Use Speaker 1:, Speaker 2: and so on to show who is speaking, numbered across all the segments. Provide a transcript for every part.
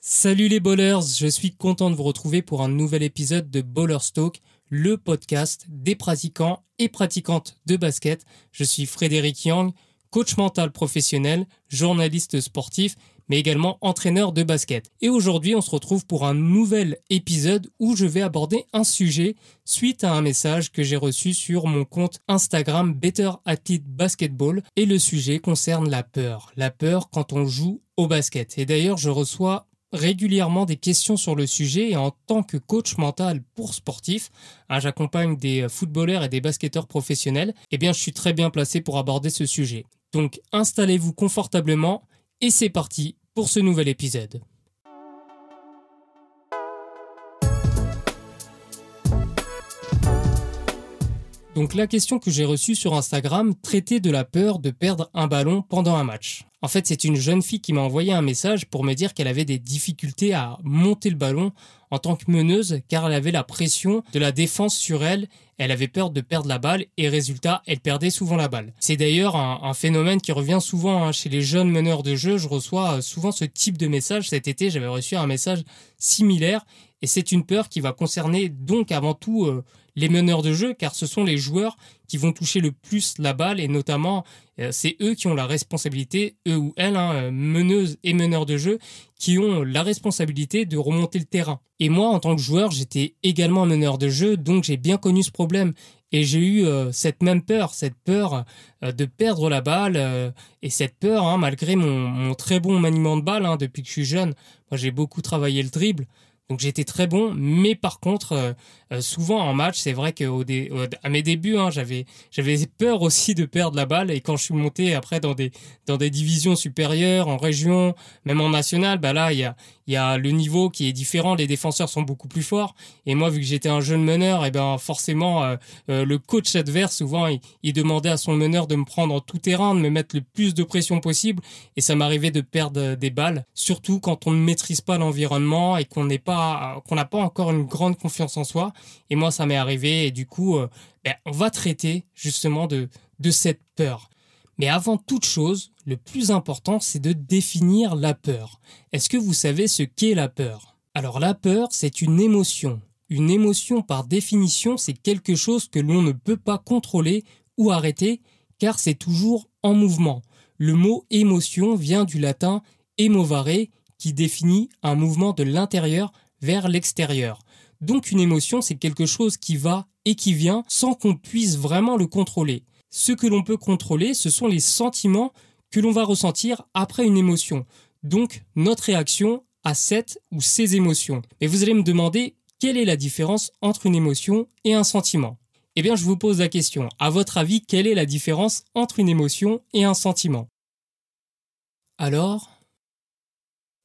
Speaker 1: Salut les bowlers, je suis content de vous retrouver pour un nouvel épisode de Bowler Talk, le podcast des pratiquants et pratiquantes de basket. Je suis Frédéric Yang, coach mental professionnel, journaliste sportif, mais également entraîneur de basket. Et aujourd'hui, on se retrouve pour un nouvel épisode où je vais aborder un sujet suite à un message que j'ai reçu sur mon compte Instagram Better Athlete Basketball. Et le sujet concerne la peur. La peur quand on joue au basket. Et d'ailleurs, je reçois régulièrement des questions sur le sujet et en tant que coach mental pour sportifs, hein, j'accompagne des footballeurs et des basketteurs professionnels, eh bien je suis très bien placé pour aborder ce sujet. Donc installez-vous confortablement et c'est parti pour ce nouvel épisode. Donc la question que j'ai reçue sur Instagram traitait de la peur de perdre un ballon pendant un match. En fait, c'est une jeune fille qui m'a envoyé un message pour me dire qu'elle avait des difficultés à monter le ballon en tant que meneuse car elle avait la pression de la défense sur elle, elle avait peur de perdre la balle et résultat, elle perdait souvent la balle. C'est d'ailleurs un, phénomène qui revient souvent hein, chez les jeunes meneurs de jeu, je reçois euh, souvent ce type de message. Cet été, j'avais reçu un message similaire et c'est une peur qui va concerner donc avant tout euh, les meneurs de jeu, car ce sont les joueurs qui vont toucher le plus la balle, et notamment euh, c'est eux qui ont la responsabilité, eux ou elles, hein, euh, meneuses et meneurs de jeu, qui ont la responsabilité de remonter le terrain. Et moi, en tant que joueur, j'étais également meneur de jeu, donc j'ai bien connu ce problème. Et j'ai eu cette même peur, cette peur de perdre la balle, et cette peur, hein, malgré mon, très bon maniement de balle hein, depuis que je suis jeune, moi j'ai beaucoup travaillé le dribble, donc j'étais très bon, mais par contre, euh, euh, souvent en match, c'est vrai qu'à mes débuts, hein, j'avais j'avais peur aussi de perdre la balle. Et quand je suis monté après dans des dans des divisions supérieures, en région, même en national, bah là il y a y a le niveau qui est différent. Les défenseurs sont beaucoup plus forts. Et moi, vu que j'étais un jeune meneur, et eh ben forcément euh, le coach adverse souvent il, il, demandait à son meneur de me prendre en tout terrain, de me mettre le plus de pression possible. Et ça m'arrivait de perdre des balles, surtout quand on ne maîtrise pas l'environnement et qu'on n'est pas qu'on n'a pas encore une grande confiance en soi. Et moi, ça m'est arrivé. Et du coup, euh, ben, on va traiter justement de, de cette peur. Mais avant toute chose, le plus important, c'est de définir la peur. Est-ce que vous savez ce qu'est la peur? Alors la peur, c'est une émotion. Une émotion, par définition, c'est quelque chose que l'on ne peut pas contrôler ou arrêter, car c'est toujours en mouvement. Le mot émotion vient du latin emovare, qui définit un mouvement de l'intérieur vers l'extérieur. Donc une émotion, c'est quelque chose qui va et qui vient sans qu'on puisse vraiment le contrôler. Ce que l'on peut contrôler, ce sont les sentiments que l'on va ressentir après une émotion. Donc notre réaction à cette ou ces émotions. Et vous allez me demander quelle est la différence entre une émotion et un sentiment? Eh bien, je vous pose la question. À votre avis, quelle est la différence entre une émotion et un sentiment? Alors,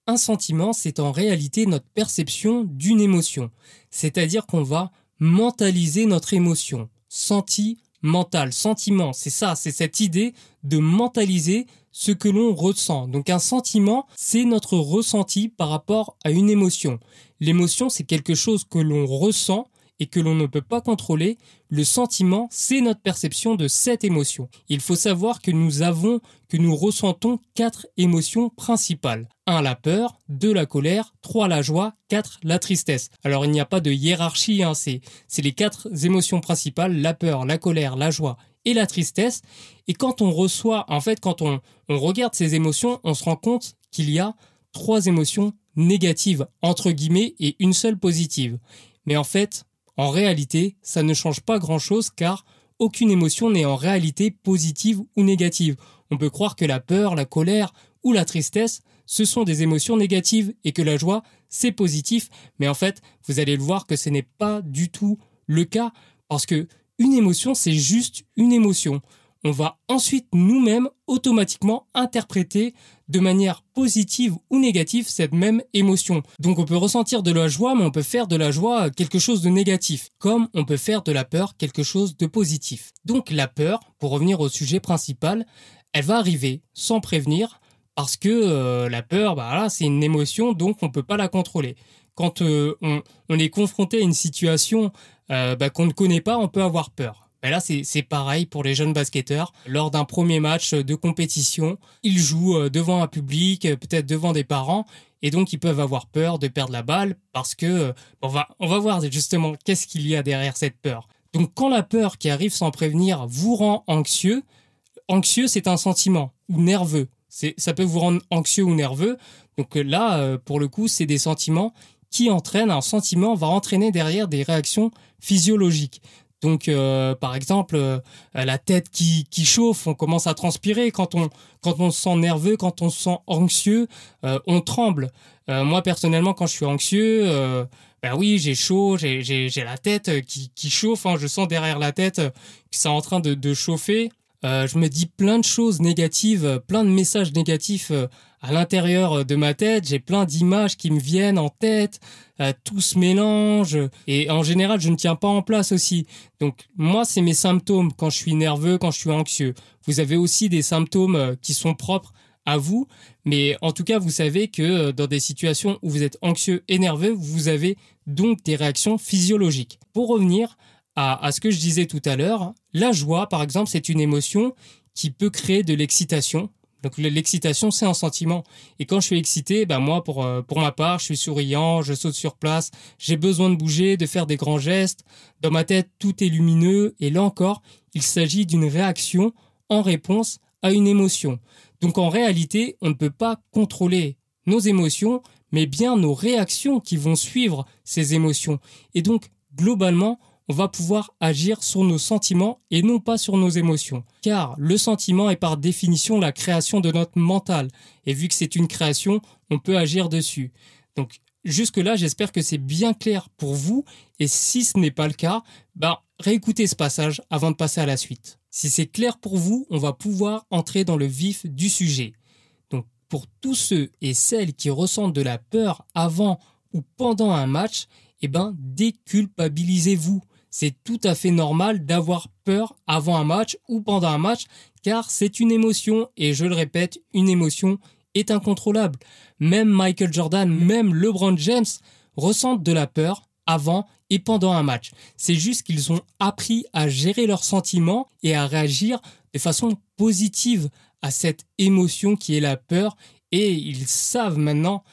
Speaker 1: un sentiment, c'est en réalité notre perception d'une émotion, c'est-à-dire qu'on va mentaliser notre émotion. Senti, mental, sentiment, c'est ça, c'est cette idée de mentaliser ce que l'on ressent. Donc un sentiment, c'est notre ressenti par rapport à une émotion. L'émotion, c'est quelque chose que l'on ressent et que l'on ne peut pas contrôler, le sentiment, c'est notre perception de cette émotion. Il faut savoir que nous avons, que nous ressentons quatre émotions principales. 1. La peur, 2. La colère, 3. La joie, 4. La tristesse. Alors il n'y a pas de hiérarchie, hein, c'est, les quatre émotions principales, la peur, la colère, la joie et la tristesse. Et quand on reçoit, en fait, quand on, on regarde ces émotions, on se rend compte qu'il y a trois émotions négatives, entre guillemets, et une seule positive. Mais en fait, en réalité, ça ne change pas grand-chose car aucune émotion n'est en réalité positive ou négative. On peut croire que la peur, la colère ou la tristesse, ce sont des émotions négatives et que la joie, c'est positif, mais en fait, vous allez le voir que ce n'est pas du tout le cas parce que une émotion, c'est juste une émotion on va ensuite nous-mêmes automatiquement interpréter de manière positive ou négative cette même émotion. Donc on peut ressentir de la joie, mais on peut faire de la joie quelque chose de négatif, comme on peut faire de la peur quelque chose de positif. Donc la peur, pour revenir au sujet principal, elle va arriver sans prévenir, parce que euh, la peur, bah c'est une émotion, donc on ne peut pas la contrôler. Quand euh, on, est confronté à une situation euh, bah, qu'on ne connaît pas, on peut avoir peur. Ben là, c'est pareil pour les jeunes basketteurs. Lors d'un premier match de compétition, ils jouent euh, devant un public, euh, peut-être devant des parents, et donc ils peuvent avoir peur de perdre la balle parce que euh, on va on va voir justement qu'est-ce qu'il y a derrière cette peur. Donc quand la peur qui arrive sans prévenir vous rend anxieux, anxieux c'est un sentiment ou nerveux. Ça peut vous rendre anxieux ou nerveux. Donc là pour le coup, c'est des sentiments qui entraînent un sentiment va entraîner derrière des réactions physiologiques. Donc, euh, par exemple, euh, la tête qui, qui, chauffe, on commence à transpirer. Quand on, quand on se sent nerveux, quand on se sent anxieux, euh, on tremble. moi, personnellement, quand je suis anxieux, ben oui, j'ai chaud, j'ai la tête qui, qui chauffe. Hein. je sens derrière la tête que c'est en train de, de chauffer. Je me dis plein de choses négatives, plein de messages négatifs à l'intérieur de ma tête, j'ai plein d'images qui me viennent en tête, euh, tout se mélange et en général je ne tiens pas en place aussi. Donc moi c'est mes symptômes quand je suis nerveux, quand je suis anxieux. Vous avez aussi des symptômes euh, qui sont propres à vous, mais en tout cas vous savez que euh, dans des situations où vous êtes anxieux et nerveux, vous avez donc des réactions physiologiques. Pour revenir à, à ce que je disais tout à l'heure, la joie par exemple c'est une émotion qui peut créer de l'excitation donc l'excitation, c'est un sentiment. Et quand je suis excité, ben moi, pour, euh, pour ma part, je suis souriant, je saute sur place, j'ai besoin de bouger, de faire des grands gestes. Dans ma tête, tout est lumineux. Et là encore, il s'agit d'une réaction en réponse à une émotion. Donc en réalité, on ne peut pas contrôler nos émotions, mais bien nos réactions qui vont suivre ces émotions. Et donc, globalement, on va pouvoir agir sur nos sentiments et non pas sur nos émotions. Car le sentiment est par définition la création de notre mental. Et vu que c'est une création, on peut agir dessus. Donc jusque-là, j'espère que c'est bien clair pour vous. Et si ce n'est pas le cas, ben, réécoutez ce passage avant de passer à la suite. Si c'est clair pour vous, on va pouvoir entrer dans le vif du sujet. Donc pour tous ceux et celles qui ressentent de la peur avant ou pendant un match, eh ben, déculpabilisez-vous c'est tout à fait normal d'avoir peur avant un match ou pendant un match, car c'est une émotion, et je le répète, une émotion est incontrôlable. Même Michael Jordan, même LeBron James ressentent de la peur avant et pendant un match. C'est juste qu'ils ont appris à gérer leurs sentiments et à réagir de façon positive à cette émotion qui est la peur et ils savent maintenant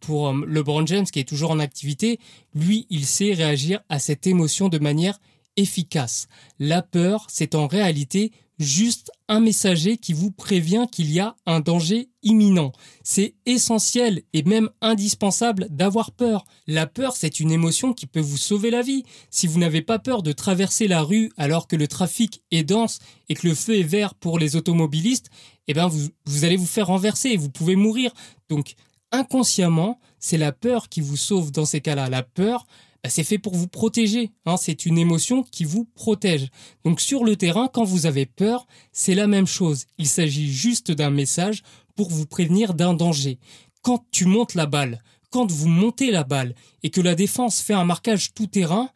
Speaker 1: pour euh, LeBron James, qui est toujours en activité, lui, il sait réagir à cette émotion de manière efficace. La peur, c'est en réalité juste un messager qui vous prévient qu'il y a un danger imminent. C'est essentiel et même indispensable d'avoir peur. La peur, c'est une émotion qui peut vous sauver la vie. Si vous n'avez pas peur de traverser la rue alors que le trafic est dense et que le feu est vert pour les automobilistes, eh ben vous, vous allez vous faire renverser et vous pouvez mourir. Donc inconsciemment, c'est la peur qui vous sauve dans ces cas-là. La peur, bah, c'est fait pour vous protéger. Hein. c'est une émotion qui vous protège. Donc sur le terrain, quand vous avez peur, c'est la même chose. Il s'agit juste d'un message pour vous prévenir d'un danger. Quand tu montes la balle, quand vous montez la balle et que la défense fait un marquage tout terrain,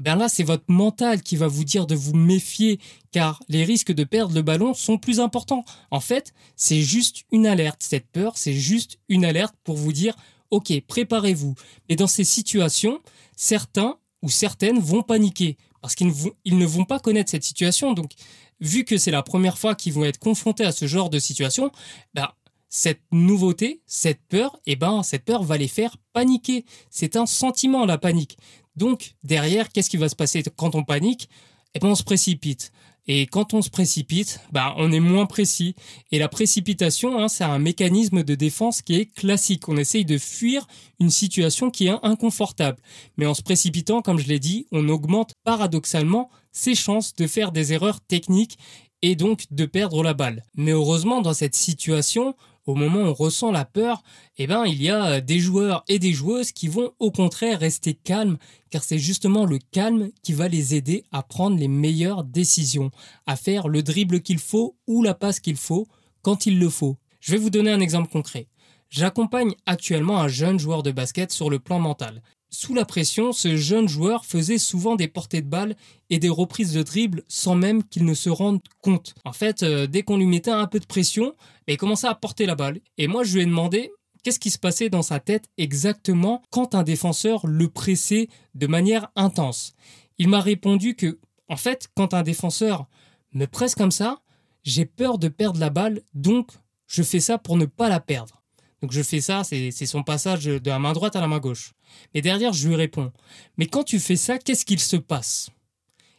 Speaker 1: bien là, c'est votre mental qui va vous dire de vous méfier, car les risques de perdre le ballon sont plus importants. En fait, c'est juste une alerte. Cette peur, c'est juste une alerte pour vous dire, OK, préparez-vous. Mais dans ces situations, certains ou certaines vont paniquer, parce qu'ils ne vont, pas connaître cette situation. Donc, vu que c'est la première fois qu'ils vont être confrontés à ce genre de situation, ben, cette nouveauté, cette peur, eh ben, cette peur va les faire paniquer. C'est un sentiment, la panique. Donc, derrière, qu'est-ce qui va se passer quand on panique? Eh ben, on se précipite. Et quand on se précipite, bah, on est moins précis. Et la précipitation, hein, c'est un mécanisme de défense qui est classique. On essaye de fuir une situation qui est inconfortable. Mais en se précipitant, comme je l'ai dit, on augmente paradoxalement ses chances de faire des erreurs techniques et donc de perdre la balle. Mais heureusement, dans cette situation, au moment où on ressent la peur, eh ben, il y a euh, des joueurs et des joueuses qui vont au contraire rester calmes, car c'est justement le calme qui va les aider à prendre les meilleures décisions, à faire le dribble qu'il faut ou la passe qu'il faut quand il le faut. Je vais vous donner un exemple concret. J'accompagne actuellement un jeune joueur de basket sur le plan mental. Sous la pression, ce jeune joueur faisait souvent des portées de balles et des reprises de dribble sans même qu'il ne se rende compte. En fait, euh, dès qu'on lui mettait un peu de pression, il commençait à porter la balle. Et moi, je lui ai demandé qu'est-ce qui se passait dans sa tête exactement quand un défenseur le pressait de manière intense? Il m'a répondu que, En fait, quand un défenseur me presse comme ça, j'ai peur de perdre la balle, donc je fais ça pour ne pas la perdre. Donc je fais ça, c'est son passage de la main droite à la main gauche. Mais derrière, je lui réponds, mais quand tu fais ça, qu'est-ce qu'il se passe?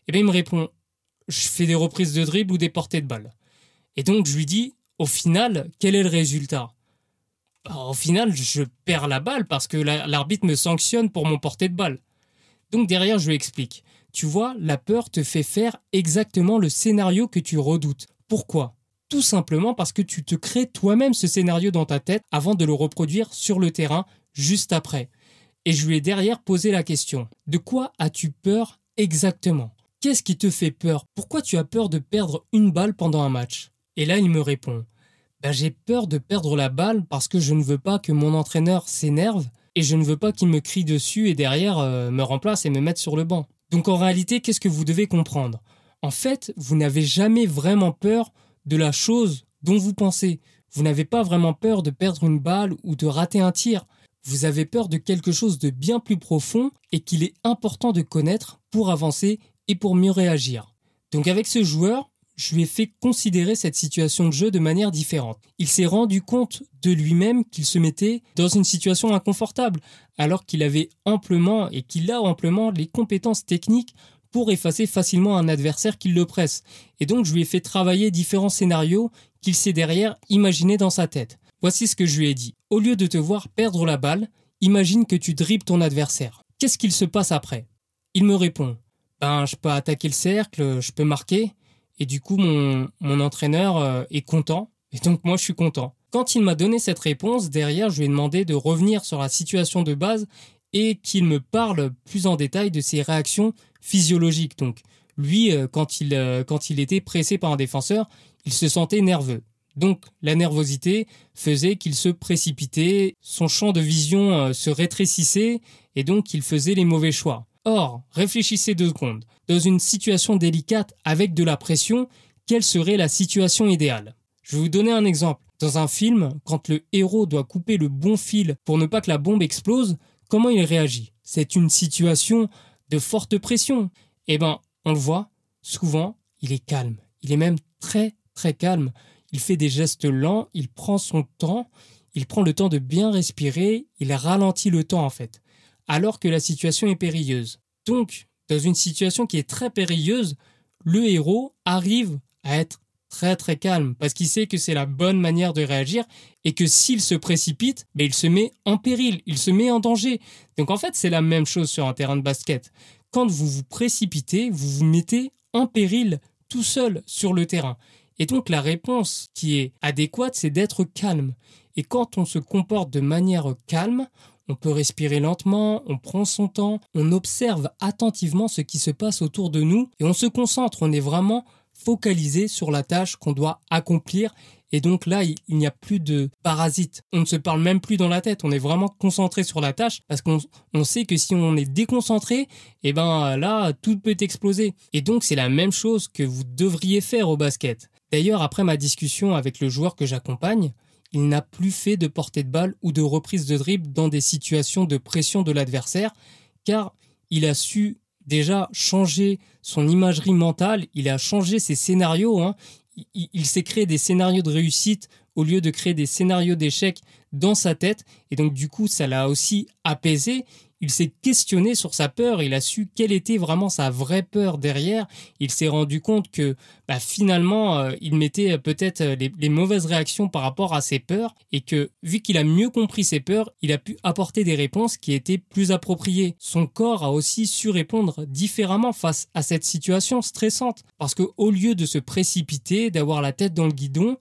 Speaker 1: Et bien il me répond, je fais des reprises de dribble ou des portées de balle. Et donc je lui dis, au final, quel est le résultat? Bah, Au final, je perds la balle parce que l'arbitre me sanctionne pour mon portée de balle. Donc derrière, je lui explique. Tu vois, la peur te fait faire exactement le scénario que tu redoutes. Pourquoi? Tout simplement parce que tu te crées toi-même ce scénario dans ta tête avant de le reproduire sur le terrain juste après. Et je lui ai derrière posé la question. De quoi as-tu peur exactement? Qu'est-ce qui te fait peur? Pourquoi tu as peur de perdre une balle pendant un match? Et là, il me répond. Ben, j'ai peur de perdre la balle parce que je ne veux pas que mon entraîneur s'énerve et je ne veux pas qu'il me crie dessus et derrière euh, me remplace et me mette sur le banc. Donc en réalité, qu'est-ce que vous devez comprendre? En fait, vous n'avez jamais vraiment peur de la chose dont vous pensez. Vous n'avez pas vraiment peur de perdre une balle ou de rater un tir. Vous avez peur de quelque chose de bien plus profond et qu'il est important de connaître pour avancer et pour mieux réagir. Donc avec ce joueur, je lui ai fait considérer cette situation de jeu de manière différente. Il s'est rendu compte de lui-même qu'il se mettait dans une situation inconfortable, alors qu'il avait amplement et qu'il a amplement les compétences techniques pour effacer facilement un adversaire qui le presse. Et donc je lui ai fait travailler différents scénarios qu'il s'est derrière imaginé dans sa tête. Voici ce que je lui ai dit. Au lieu de te voir perdre la balle, imagine que tu dribbles ton adversaire. Qu'est-ce qu'il se passe après? Il me répond Ben, je peux attaquer le cercle, je peux marquer. Et du coup, mon, mon entraîneur euh, est content. Et donc, moi, je suis content. Quand il m'a donné cette réponse, derrière, je lui ai demandé de revenir sur la situation de base et qu'il me parle plus en détail de ses réactions physiologiques. Donc, lui, euh, quand il, euh, quand il était pressé par un défenseur, il se sentait nerveux. Donc la nervosité faisait qu'il se précipitait, son champ de vision se rétrécissait et donc il faisait les mauvais choix. Or, réfléchissez deux secondes. Dans une situation délicate avec de la pression, quelle serait la situation idéale? Je vais vous donner un exemple. Dans un film, quand le héros doit couper le bon fil pour ne pas que la bombe explose, comment il réagit? C'est une situation de forte pression. Eh ben, on le voit, souvent, il est calme. Il est même très très calme. Il fait des gestes lents, il prend son temps, il prend le temps de bien respirer, il ralentit le temps en fait alors que la situation est périlleuse. Donc, dans une situation qui est très périlleuse, le héros arrive à être très très calme parce qu'il sait que c'est la bonne manière de réagir et que s'il se précipite, ben, il se met en péril, il se met en danger. Donc en fait, c'est la même chose sur un terrain de basket. Quand vous vous précipitez, vous vous mettez en péril tout seul sur le terrain. Et donc la réponse qui est adéquate, c'est d'être calme. Et quand on se comporte de manière calme, on peut respirer lentement, on prend son temps, on observe attentivement ce qui se passe autour de nous et on se concentre, on est vraiment focalisé sur la tâche qu'on doit accomplir et donc là, il n'y a plus de parasites. On ne se parle même plus dans la tête. On est vraiment concentré sur la tâche parce qu'on sait que si on est déconcentré, eh ben là, tout peut exploser. Et donc, c'est la même chose que vous devriez faire au basket. D'ailleurs, après ma discussion avec le joueur que j'accompagne, il n'a plus fait de portée de balle ou de reprise de dribble dans des situations de pression de l'adversaire, car il a su déjà changer son imagerie mentale, il a changé ses scénarios, hein. il s'est créé des scénarios de réussite au lieu de créer des scénarios d'échec dans sa tête, et donc du coup ça l'a aussi apaisé, il s'est questionné sur sa peur, il a su quelle était vraiment sa vraie peur derrière, il s'est rendu compte que bah, finalement euh, il mettait peut-être les, les, mauvaises réactions par rapport à ses peurs et que vu qu'il a mieux compris ses peurs, il a pu apporter des réponses qui étaient plus appropriées. Son corps a aussi su répondre différemment face à cette situation stressante parce que au lieu de se précipiter, d'avoir la tête dans le guidon,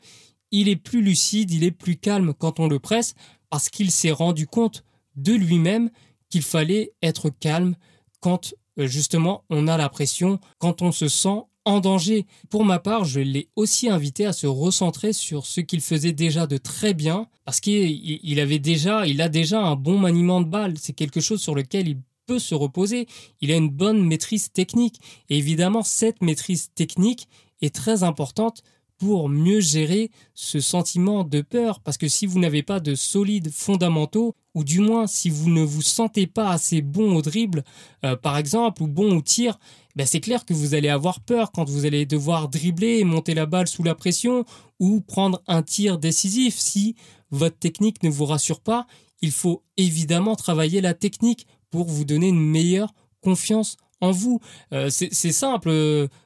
Speaker 1: il est plus lucide, il est plus calme quand on le presse parce qu'il s'est rendu compte de lui-même qu'il fallait être calme quand euh, justement on a la pression, quand on se sent en danger. Pour ma part, je l'ai aussi invité à se recentrer sur ce qu'il faisait déjà de très bien, parce qu'il avait déjà, il a déjà un bon maniement de balle. C'est quelque chose sur lequel il peut se reposer. Il a une bonne maîtrise technique. Et évidemment, cette maîtrise technique est très importante pour mieux gérer ce sentiment de peur. Parce que si vous n'avez pas de solides fondamentaux, ou du moins si vous ne vous sentez pas assez bon au dribble, euh, par exemple, ou bon au tir, ben c'est clair que vous allez avoir peur quand vous allez devoir dribbler et monter la balle sous la pression, ou prendre un tir décisif. Si votre technique ne vous rassure pas, il faut évidemment travailler la technique pour vous donner une meilleure confiance en vous. Euh, c'est simple.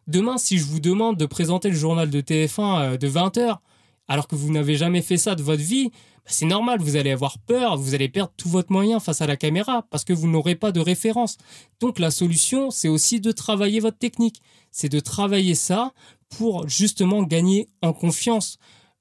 Speaker 1: Demain, si je vous demande de présenter le journal de TF1 euh, de 20h, alors que vous n'avez jamais fait ça de votre vie, bah, c'est normal, vous allez avoir peur, vous allez perdre tout votre moyen face à la caméra, parce que vous n'aurez pas de référence. Donc la solution, c'est aussi de travailler votre technique. C'est de travailler ça pour justement gagner en confiance.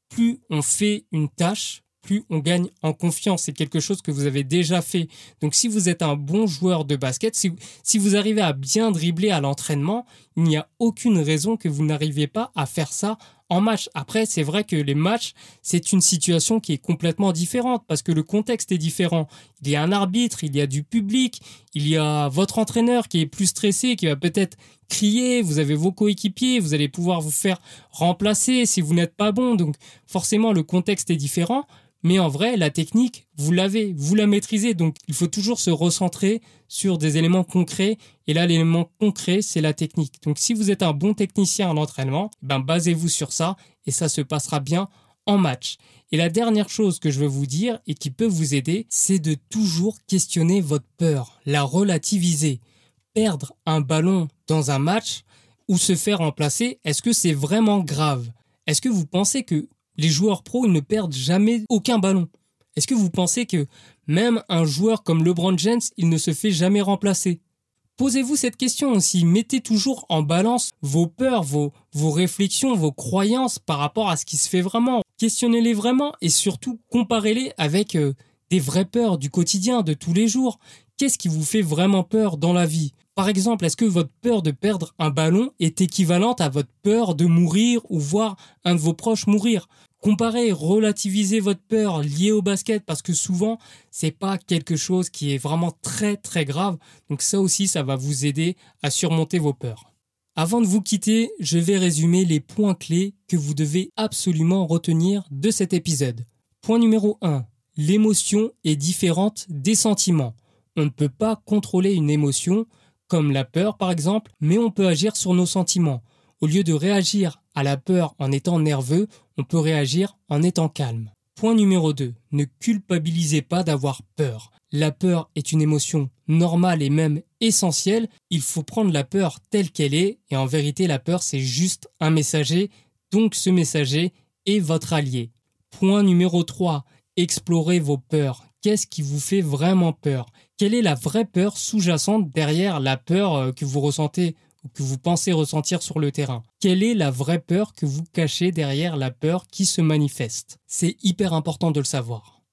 Speaker 1: Plus on fait une tâche, plus on gagne en confiance. C'est quelque chose que vous avez déjà fait. Donc si vous êtes un bon joueur de basket, si, vous arrivez à bien dribbler à l'entraînement, il n'y a aucune raison que vous n'arriviez pas à faire ça en match. Après, c'est vrai que les matchs, c'est une situation qui est complètement différente parce que le contexte est différent. Il y a un arbitre, il y a du public, il y a votre entraîneur qui est plus stressé, qui va peut-être crier, vous avez vos coéquipiers, vous allez pouvoir vous faire remplacer si vous n'êtes pas bon. Donc forcément, le contexte est différent. Mais en vrai, la technique, vous l'avez, vous la maîtrisez. Donc, il faut toujours se recentrer sur des éléments concrets. Et là, l'élément concret, c'est la technique. Donc, si vous êtes un bon technicien en entraînement, ben, basez-vous sur ça et ça se passera bien en match. Et la dernière chose que je veux vous dire et qui peut vous aider, c'est de toujours questionner votre peur, la relativiser. Perdre un ballon dans un match ou se faire remplacer, est-ce que c'est vraiment grave? Est-ce que vous pensez que les joueurs pros ne perdent jamais aucun ballon. Est-ce que vous pensez que même un joueur comme LeBron James, il ne se fait jamais remplacer? Posez-vous cette question aussi. Mettez toujours en balance vos peurs, vos, réflexions, vos croyances par rapport à ce qui se fait vraiment. Questionnez-les vraiment et surtout comparez-les avec euh, des vraies peurs du quotidien, de tous les jours. Qu'est-ce qui vous fait vraiment peur dans la vie? Par exemple, est-ce que votre peur de perdre un ballon est équivalente à votre peur de mourir ou voir un de vos proches mourir? Comparez, relativisez votre peur liée au basket parce que souvent, c'est pas quelque chose qui est vraiment très très grave. Donc ça aussi, ça va vous aider à surmonter vos peurs. Avant de vous quitter, je vais résumer les points clés que vous devez absolument retenir de cet épisode. Point numéro 1. L'émotion est différente des sentiments. On ne peut pas contrôler une émotion, comme la peur par exemple, mais on peut agir sur nos sentiments. Au lieu de réagir à la peur en étant nerveux, on peut réagir en étant calme. Point numéro 2. Ne culpabilisez pas d'avoir peur. La peur est une émotion normale et même essentielle. Il faut prendre la peur telle qu'elle est et en vérité la peur c'est juste un messager. Donc ce messager est votre allié. Point numéro 3. Explorez vos peurs. Qu'est-ce qui vous fait vraiment peur? Quelle est la vraie peur sous-jacente derrière la peur euh, que vous ressentez ou que vous pensez ressentir sur le terrain? Quelle est la vraie peur que vous cachez derrière la peur qui se manifeste? C'est hyper important de le savoir.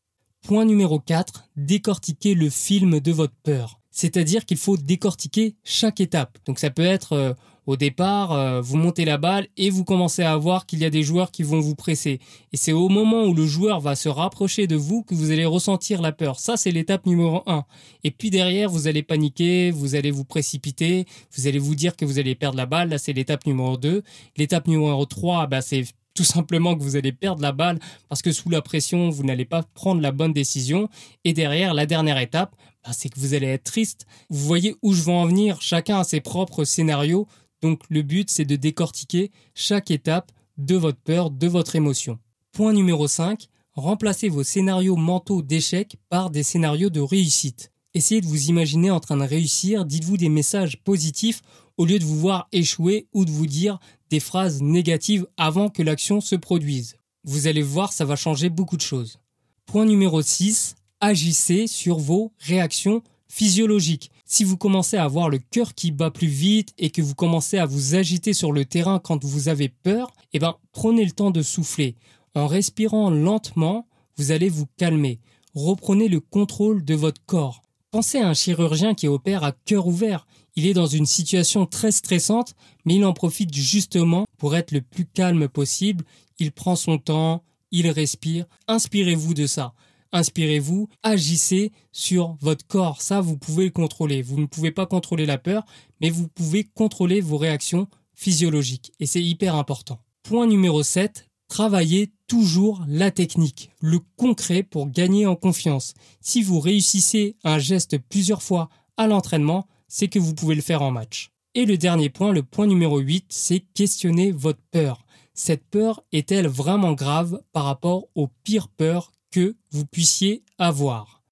Speaker 1: Point numéro 4, décortiquer le film de votre peur. C'est-à-dire qu'il faut décortiquer chaque étape. Donc ça peut être euh, au départ, euh, vous montez la balle et vous commencez à voir qu'il y a des joueurs qui vont vous presser. Et c'est au moment où le joueur va se rapprocher de vous que vous allez ressentir la peur. Ça, c'est l'étape numéro 1. Et puis derrière, vous allez paniquer, vous allez vous précipiter, vous allez vous dire que vous allez perdre la balle. Là, c'est l'étape numéro 2. L'étape numéro 3, bah, c'est tout simplement que vous allez perdre la balle parce que sous la pression, vous n'allez pas prendre la bonne décision. Et derrière, la dernière étape, bah, c'est que vous allez être triste. Vous voyez où je veux en venir. Chacun a ses propres scénarios. Donc le but, c'est de décortiquer chaque étape de votre peur, de votre émotion. Point numéro 5, remplacez vos scénarios mentaux d'échec par des scénarios de réussite. Essayez de vous imaginer en train de réussir, dites-vous des messages positifs au lieu de vous voir échouer ou de vous dire des phrases négatives avant que l'action se produise. Vous allez voir, ça va changer beaucoup de choses. Point numéro 6, agissez sur vos réactions physiologiques. Si vous commencez à avoir le cœur qui bat plus vite et que vous commencez à vous agiter sur le terrain quand vous avez peur, eh ben, prenez le temps de souffler. En respirant lentement, vous allez vous calmer. Reprenez le contrôle de votre corps. Pensez à un chirurgien qui opère à cœur ouvert. Il est dans une situation très stressante, mais il en profite justement pour être le plus calme possible. Il prend son temps, il respire. Inspirez-vous de ça inspirez-vous, agissez sur votre corps. Ça, vous pouvez le contrôler. Vous ne pouvez pas contrôler la peur, mais vous pouvez contrôler vos réactions physiologiques. Et c'est hyper important. Point numéro 7, travaillez toujours la technique, le concret pour gagner en confiance. Si vous réussissez un geste plusieurs fois à l'entraînement, c'est que vous pouvez le faire en match. Et le dernier point, le point numéro 8, c'est questionner votre peur. Cette peur est-elle vraiment grave par rapport aux pires peurs que vous puissiez avoir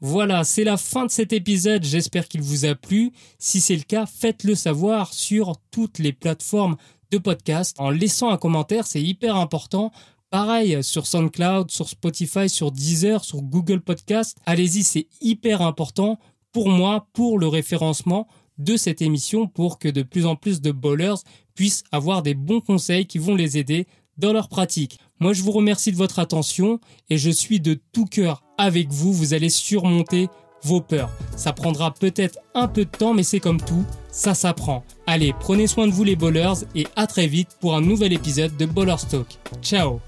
Speaker 1: Voilà, c'est la fin de cet épisode, j'espère qu'il vous a plu. Si c'est le cas, faites-le savoir sur toutes les plateformes de podcast en laissant un commentaire, c'est hyper important. Pareil sur SoundCloud, sur Spotify, sur Deezer, sur Google Podcast. Allez-y, c'est hyper important pour moi, pour le référencement de cette émission pour que de plus en plus de bowlers puissent avoir des bons conseils qui vont les aider dans leur pratique. Moi, je vous remercie de votre attention et je suis de tout cœur avec vous. Vous allez surmonter vos peurs. Ça prendra peut-être un peu de temps, mais c'est comme tout, ça s'apprend. Allez, prenez soin de vous les bowlers et à très vite pour un nouvel épisode de Bowler Talk. Ciao